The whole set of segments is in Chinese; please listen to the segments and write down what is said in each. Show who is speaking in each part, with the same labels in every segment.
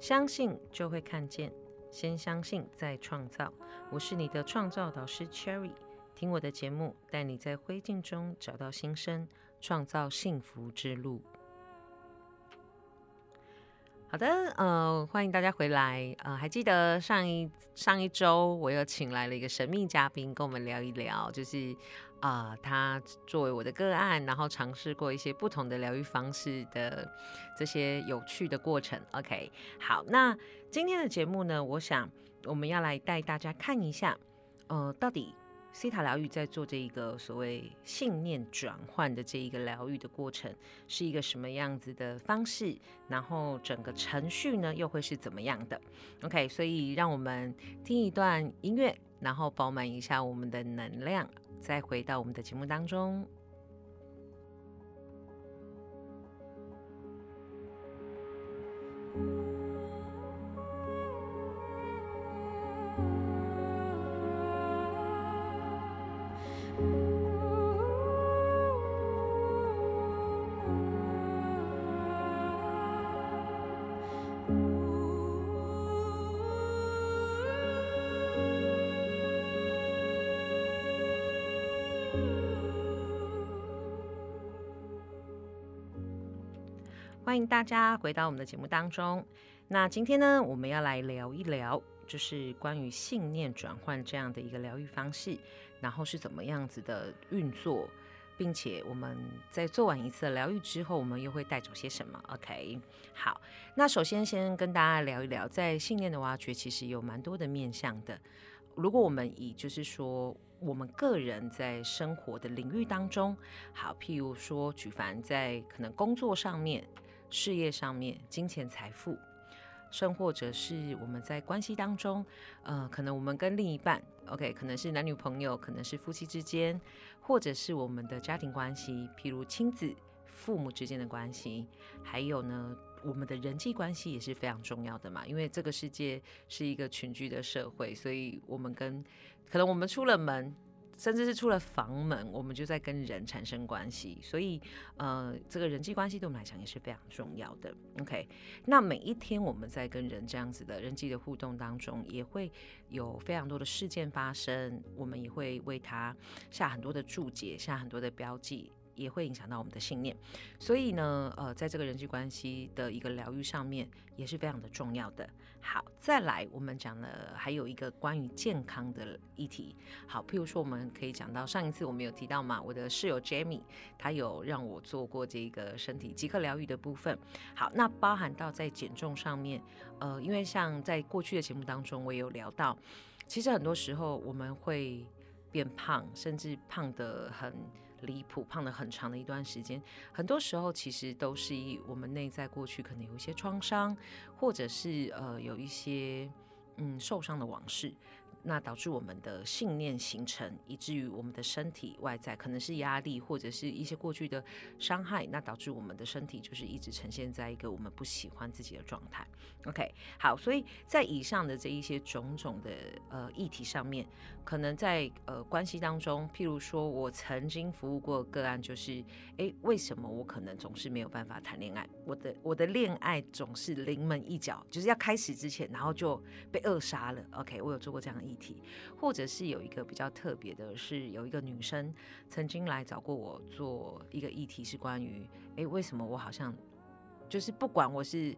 Speaker 1: 相信就会看见，先相信再创造。我是你的创造导师 Cherry，听我的节目，带你在灰烬中找到新生，创造幸福之路。好的，呃，欢迎大家回来。呃，还记得上一上一周，我又请来了一个神秘嘉宾，跟我们聊一聊，就是啊，他作为我的个案，然后尝试过一些不同的疗愈方式的这些有趣的过程。OK，好，那今天的节目呢，我想我们要来带大家看一下，呃，到底。西塔疗愈在做这一个所谓信念转换的这一个疗愈的过程，是一个什么样子的方式？然后整个程序呢，又会是怎么样的？OK，所以让我们听一段音乐，然后饱满一下我们的能量，再回到我们的节目当中。欢迎大家回到我们的节目当中。那今天呢，我们要来聊一聊，就是关于信念转换这样的一个疗愈方式，然后是怎么样子的运作，并且我们在做完一次疗愈之后，我们又会带走些什么？OK，好。那首先先跟大家聊一聊，在信念的挖掘其实有蛮多的面向的。如果我们以就是说我们个人在生活的领域当中，好，譬如说举凡在可能工作上面。事业上面、金钱财富，甚或者是我们在关系当中，呃，可能我们跟另一半，OK，可能是男女朋友，可能是夫妻之间，或者是我们的家庭关系，譬如亲子、父母之间的关系，还有呢，我们的人际关系也是非常重要的嘛，因为这个世界是一个群居的社会，所以我们跟可能我们出了门。甚至是出了房门，我们就在跟人产生关系，所以呃，这个人际关系对我们来讲也是非常重要的。OK，那每一天我们在跟人这样子的人际的互动当中，也会有非常多的事件发生，我们也会为他下很多的注解，下很多的标记。也会影响到我们的信念，所以呢，呃，在这个人际关系的一个疗愈上面也是非常的重要的。好，再来我们讲了还有一个关于健康的议题。好，譬如说我们可以讲到上一次我们有提到嘛，我的室友 Jamie 他有让我做过这个身体即刻疗愈的部分。好，那包含到在减重上面，呃，因为像在过去的节目当中我也有聊到，其实很多时候我们会变胖，甚至胖得很。离谱，胖了很长的一段时间，很多时候其实都是以我们内在过去可能有一些创伤，或者是呃有一些嗯受伤的往事。那导致我们的信念形成，以至于我们的身体外在可能是压力，或者是一些过去的伤害，那导致我们的身体就是一直呈现在一个我们不喜欢自己的状态。OK，好，所以在以上的这一些种种的呃议题上面，可能在呃关系当中，譬如说我曾经服务过个案，就是诶，为什么我可能总是没有办法谈恋爱？我的我的恋爱总是临门一脚，就是要开始之前，然后就被扼杀了。OK，我有做过这样的。议题，或者是有一个比较特别的，是有一个女生曾经来找过我做一个议题，是关于哎，为什么我好像就是不管我是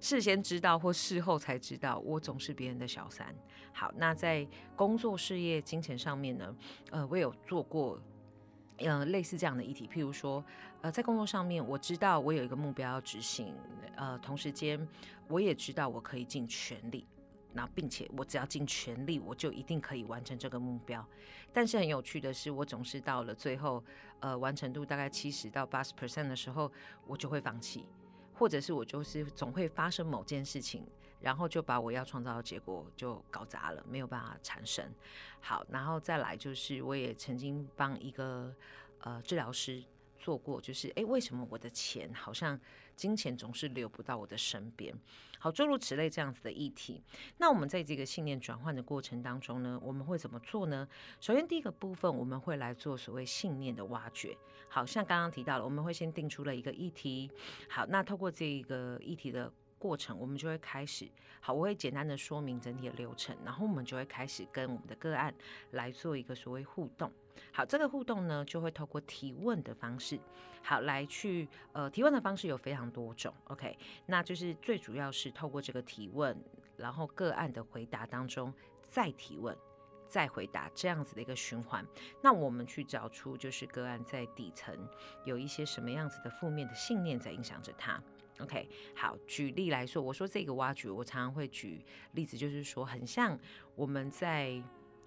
Speaker 1: 事先知道或事后才知道，我总是别人的小三。好，那在工作、事业、金钱上面呢，呃，我有做过呃类似这样的议题，譬如说，呃，在工作上面，我知道我有一个目标要执行，呃，同时间我也知道我可以尽全力。那并且我只要尽全力，我就一定可以完成这个目标。但是很有趣的是，我总是到了最后，呃，完成度大概七十到八十 percent 的时候，我就会放弃，或者是我就是总会发生某件事情，然后就把我要创造的结果就搞砸了，没有办法产生。好，然后再来就是，我也曾经帮一个呃治疗师做过，就是诶，为什么我的钱好像？金钱总是流不到我的身边，好，诸如此类这样子的议题。那我们在这个信念转换的过程当中呢，我们会怎么做呢？首先，第一个部分我们会来做所谓信念的挖掘。好像刚刚提到了，我们会先定出了一个议题。好，那透过这一个议题的过程，我们就会开始。好，我会简单的说明整体的流程，然后我们就会开始跟我们的个案来做一个所谓互动。好，这个互动呢，就会透过提问的方式，好来去呃提问的方式有非常多种。OK，那就是最主要是透过这个提问，然后个案的回答当中再提问。再回答这样子的一个循环，那我们去找出就是个案在底层有一些什么样子的负面的信念在影响着他。OK，好，举例来说，我说这个挖掘，我常常会举例子，就是说很像我们在。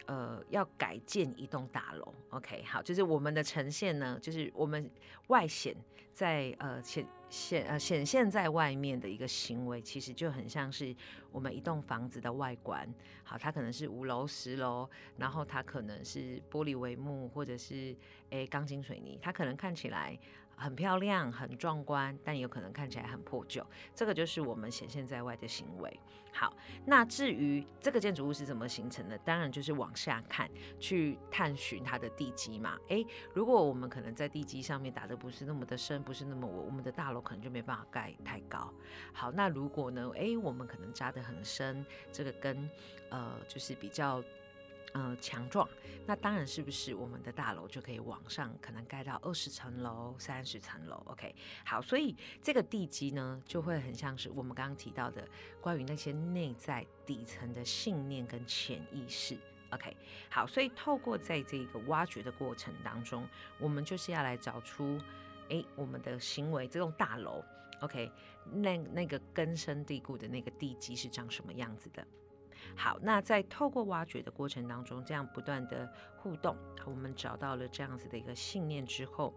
Speaker 1: 呃，要改建一栋大楼，OK，好，就是我们的呈现呢，就是我们外显在呃显显呃显现在外面的一个行为，其实就很像是我们一栋房子的外观，好，它可能是五楼十楼，然后它可能是玻璃帷幕或者是诶钢筋水泥，它可能看起来。很漂亮，很壮观，但有可能看起来很破旧。这个就是我们显现在外的行为。好，那至于这个建筑物是怎么形成的，当然就是往下看，去探寻它的地基嘛。诶，如果我们可能在地基上面打的不是那么的深，不是那么我我们的大楼可能就没办法盖太高。好，那如果呢？诶，我们可能扎得很深，这个根呃就是比较。呃，强壮，那当然是不是我们的大楼就可以往上，可能盖到二十层楼、三十层楼？OK，好，所以这个地基呢，就会很像是我们刚刚提到的关于那些内在底层的信念跟潜意识。OK，好，所以透过在这个挖掘的过程当中，我们就是要来找出，哎，我们的行为这栋大楼，OK，那那个根深蒂固的那个地基是长什么样子的？好，那在透过挖掘的过程当中，这样不断的互动，我们找到了这样子的一个信念之后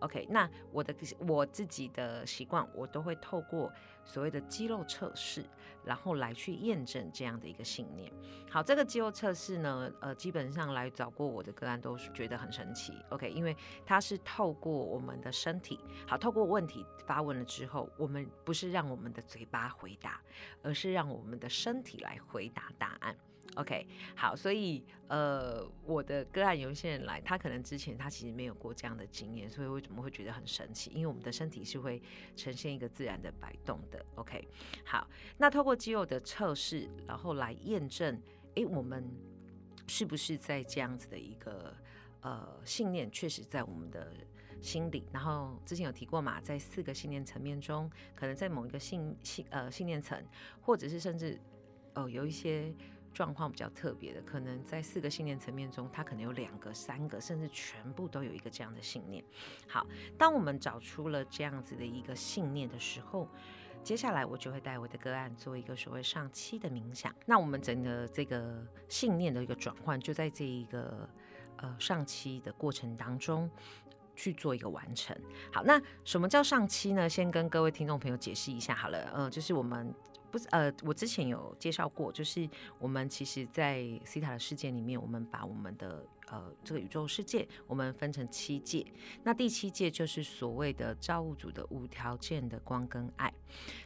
Speaker 1: ，OK，那我的我自己的习惯，我都会透过所谓的肌肉测试，然后来去验证这样的一个信念。好，这个肌肉测试呢，呃，基本上来找过我的个案都是觉得很神奇，OK，因为它是透过我们的身体，好，透过问题发问了之后，我们不是让我们的嘴巴回答，而是让我们的身体来回答。答案，OK，好，所以呃，我的个案有一些人来，他可能之前他其实没有过这样的经验，所以为什么会觉得很神奇？因为我们的身体是会呈现一个自然的摆动的，OK，好，那透过肌肉的测试，然后来验证，诶，我们是不是在这样子的一个呃信念，确实在我们的心里？然后之前有提过嘛，在四个信念层面中，可能在某一个信信呃信念层，或者是甚至。哦，有一些状况比较特别的，可能在四个信念层面中，它可能有两个、三个，甚至全部都有一个这样的信念。好，当我们找出了这样子的一个信念的时候，接下来我就会带我的个案做一个所谓上期的冥想。那我们整个这个信念的一个转换，就在这一个呃上期的过程当中去做一个完成。好，那什么叫上期呢？先跟各位听众朋友解释一下好了，呃，就是我们。不是呃，我之前有介绍过，就是我们其实，在西塔的世界里面，我们把我们的呃这个宇宙世界，我们分成七界。那第七界就是所谓的造物主的无条件的光跟爱。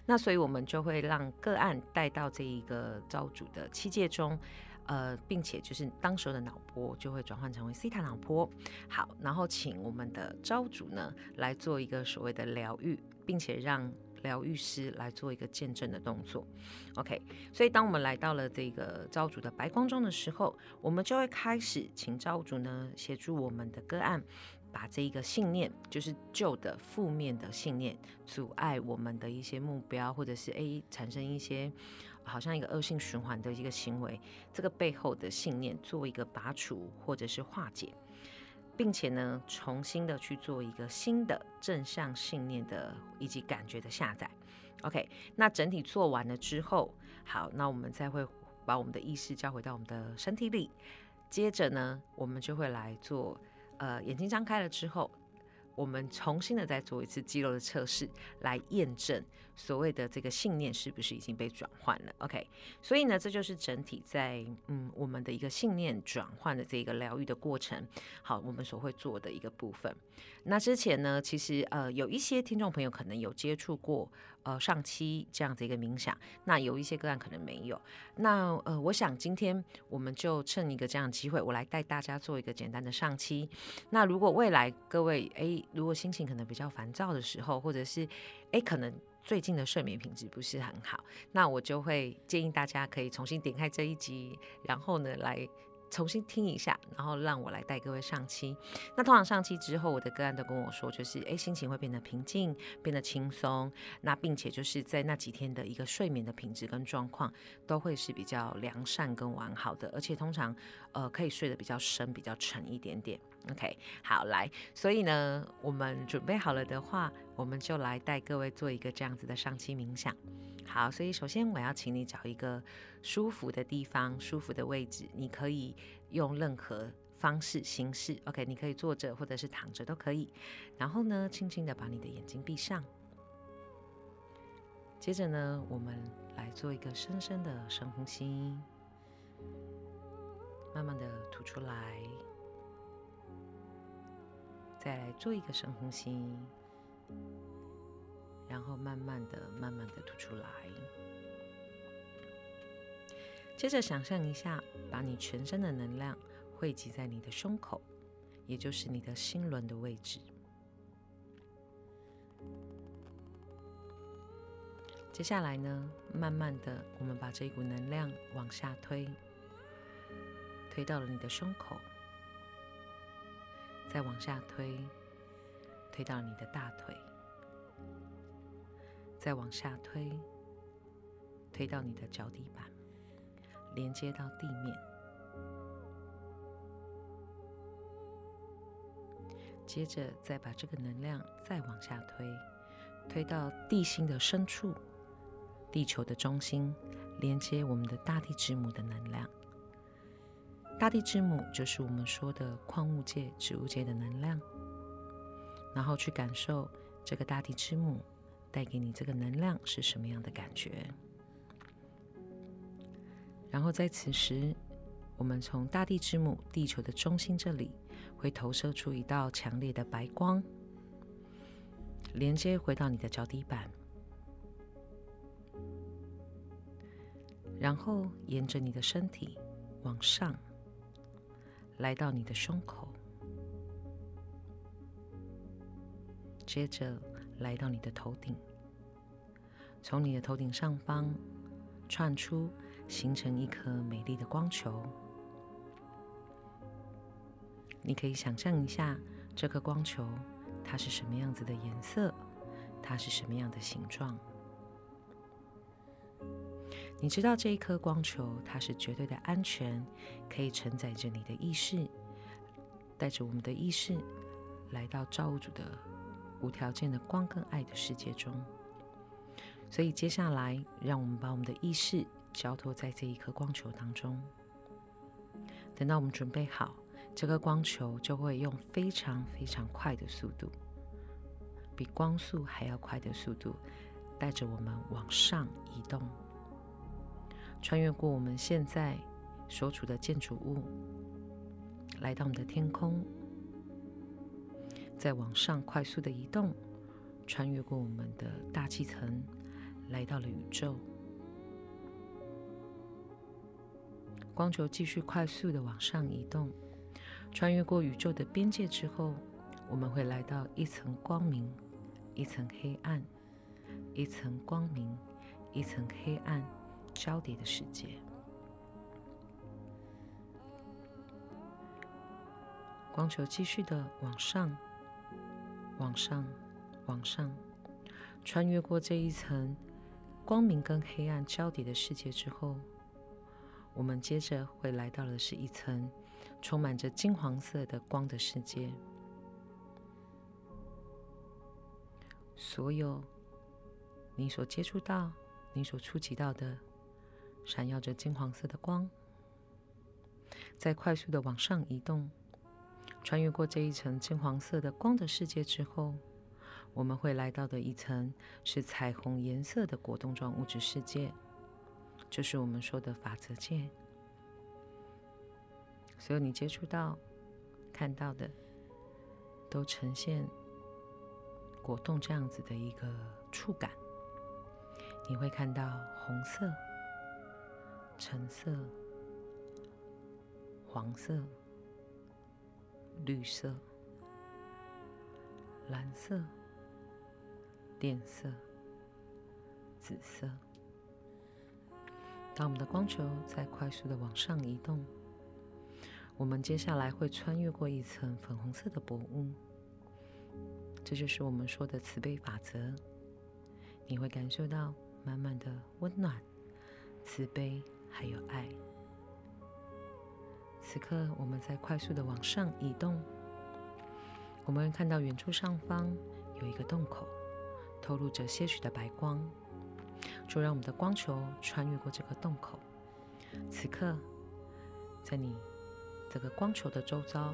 Speaker 1: 那所以我们就会让个案带到这一个造物主的七界中，呃，并且就是当时候的脑波就会转换成为西塔脑波。好，然后请我们的造主呢来做一个所谓的疗愈，并且让。疗愈师来做一个见证的动作，OK。所以当我们来到了这个造主的白光中的时候，我们就会开始请造主呢协助我们的个案，把这一个信念，就是旧的负面的信念，阻碍我们的一些目标，或者是 A 产生一些好像一个恶性循环的一个行为，这个背后的信念做一个拔除或者是化解。并且呢，重新的去做一个新的正向信念的以及感觉的下载。OK，那整体做完了之后，好，那我们再会把我们的意识交回到我们的身体里。接着呢，我们就会来做，呃，眼睛张开了之后。我们重新的再做一次肌肉的测试，来验证所谓的这个信念是不是已经被转换了。OK，所以呢，这就是整体在嗯我们的一个信念转换的这个疗愈的过程。好，我们所会做的一个部分。那之前呢，其实呃有一些听众朋友可能有接触过。呃，上期这样子一个冥想，那有一些个案可能没有。那呃，我想今天我们就趁一个这样的机会，我来带大家做一个简单的上期。那如果未来各位哎，如果心情可能比较烦躁的时候，或者是哎可能最近的睡眠品质不是很好，那我就会建议大家可以重新点开这一集，然后呢来。重新听一下，然后让我来带各位上期。那通常上期之后，我的个案都跟我说，就是诶，心情会变得平静，变得轻松。那并且就是在那几天的一个睡眠的品质跟状况，都会是比较良善跟完好的，而且通常呃可以睡得比较深、比较沉一点点。OK，好来，所以呢，我们准备好了的话，我们就来带各位做一个这样子的上期冥想。好，所以首先我要请你找一个舒服的地方、舒服的位置，你可以用任何方式形式，OK，你可以坐着或者是躺着都可以。然后呢，轻轻的把你的眼睛闭上。接着呢，我们来做一个深深的深呼吸，慢慢的吐出来，再来做一个深呼吸。然后慢慢的、慢慢的吐出来。接着想象一下，把你全身的能量汇集在你的胸口，也就是你的心轮的位置。接下来呢，慢慢的，我们把这一股能量往下推，推到了你的胸口，再往下推，推到你的大腿。再往下推，推到你的脚底板，连接到地面。接着再把这个能量再往下推，推到地心的深处，地球的中心，连接我们的大地之母的能量。大地之母就是我们说的矿物界、植物界的能量。然后去感受这个大地之母。带给你这个能量是什么样的感觉？然后在此时，我们从大地之母、地球的中心这里，会投射出一道强烈的白光，连接回到你的脚底板，然后沿着你的身体往上，来到你的胸口，接着。来到你的头顶，从你的头顶上方窜出，形成一颗美丽的光球。你可以想象一下，这颗光球它是什么样子的颜色，它是什么样的形状。你知道这一颗光球它是绝对的安全，可以承载着你的意识，带着我们的意识来到造物主的。无条件的光跟爱的世界中，所以接下来，让我们把我们的意识交托在这一颗光球当中。等到我们准备好，这个光球就会用非常非常快的速度，比光速还要快的速度，带着我们往上移动，穿越过我们现在所处的建筑物，来到我们的天空。再往上快速的移动，穿越过我们的大气层，来到了宇宙。光球继续快速的往上移动，穿越过宇宙的边界之后，我们会来到一层光明，一层黑暗，一层光明，一层黑暗交叠的世界。光球继续的往上。往上，往上，穿越过这一层光明跟黑暗交叠的世界之后，我们接着会来到的是一层充满着金黄色的光的世界。所有你所接触到、你所触及到的，闪耀着金黄色的光，在快速的往上移动。穿越过这一层金黄色的光的世界之后，我们会来到的一层是彩虹颜色的果冻状物质世界，就是我们说的法则界。所有你接触到、看到的，都呈现果冻这样子的一个触感。你会看到红色、橙色、黄色。绿色、蓝色、靛色、紫色。当我们的光球在快速的往上移动，我们接下来会穿越过一层粉红色的薄雾，这就是我们说的慈悲法则。你会感受到满满的温暖、慈悲还有爱。此刻，我们在快速的往上移动，我们看到远处上方有一个洞口，透露着些许的白光。就让我们的光球穿越过这个洞口。此刻，在你这个光球的周遭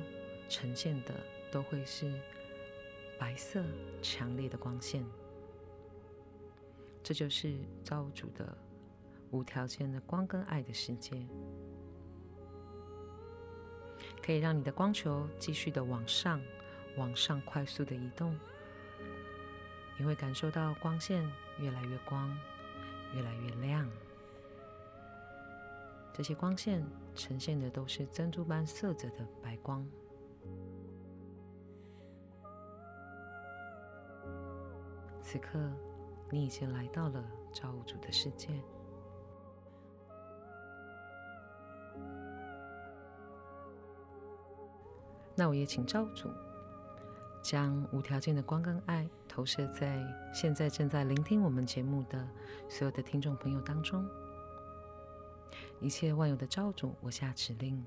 Speaker 1: 呈现的都会是白色强烈的光线。这就是造物主的无条件的光跟爱的世界。可以让你的光球继续的往上、往上快速的移动，你会感受到光线越来越光、越来越亮。这些光线呈现的都是珍珠般色泽的白光。此刻，你已经来到了造物主的世界。那我也请造主将无条件的光跟爱投射在现在正在聆听我们节目的所有的听众朋友当中。一切万有的造主，我下指令，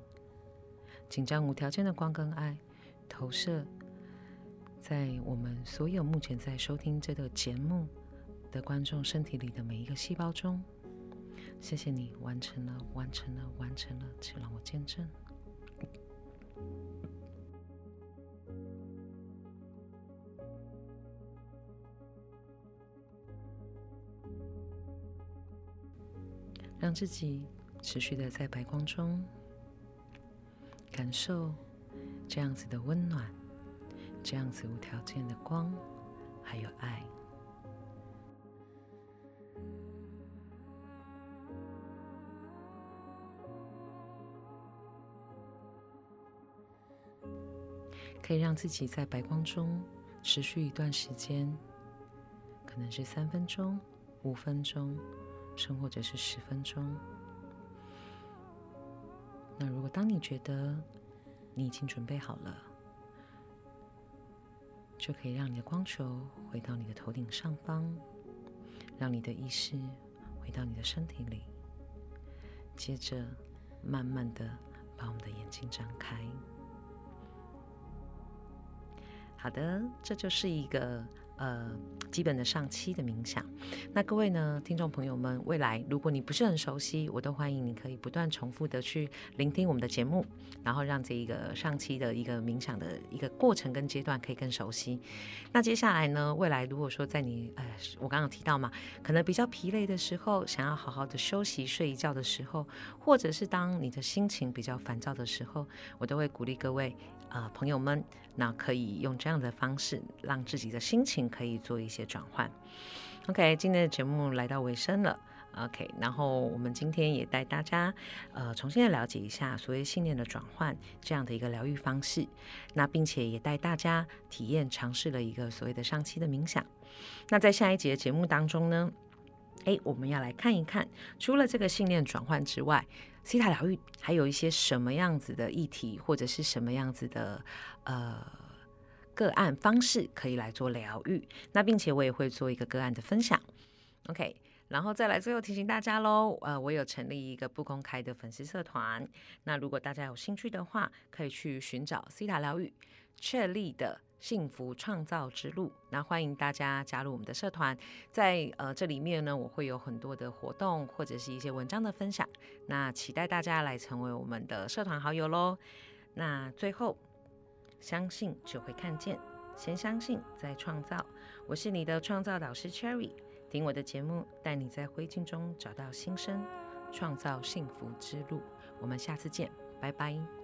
Speaker 1: 请将无条件的光跟爱投射在我们所有目前在收听这个节目的观众身体里的每一个细胞中。谢谢你完成了，完成了，完成了，请让我见证。让自己持续的在白光中感受这样子的温暖，这样子无条件的光，还有爱，可以让自己在白光中持续一段时间，可能是三分钟、五分钟。生或者是十分钟。那如果当你觉得你已经准备好了，就可以让你的光球回到你的头顶上方，让你的意识回到你的身体里。接着，慢慢的把我们的眼睛张开。好的，这就是一个。呃，基本的上期的冥想。那各位呢，听众朋友们，未来如果你不是很熟悉，我都欢迎你可以不断重复的去聆听我们的节目，然后让这一个上期的一个冥想的一个过程跟阶段可以更熟悉。那接下来呢，未来如果说在你呃，我刚刚提到嘛，可能比较疲累的时候，想要好好的休息睡一觉的时候，或者是当你的心情比较烦躁的时候，我都会鼓励各位。啊，朋友们，那可以用这样的方式，让自己的心情可以做一些转换。OK，今天的节目来到尾声了。OK，然后我们今天也带大家呃重新的了解一下所谓信念的转换这样的一个疗愈方式。那并且也带大家体验尝试了一个所谓的上期的冥想。那在下一节节目当中呢，哎，我们要来看一看，除了这个信念转换之外。西塔疗愈还有一些什么样子的议题，或者是什么样子的呃个案方式可以来做疗愈？那并且我也会做一个个案的分享。OK，然后再来最后提醒大家喽，呃，我有成立一个不公开的粉丝社团。那如果大家有兴趣的话，可以去寻找西塔疗愈确立的。幸福创造之路，那欢迎大家加入我们的社团，在呃这里面呢，我会有很多的活动或者是一些文章的分享，那期待大家来成为我们的社团好友喽。那最后，相信就会看见，先相信再创造。我是你的创造导师 Cherry，听我的节目，带你在灰烬中找到新生，创造幸福之路。我们下次见，拜拜。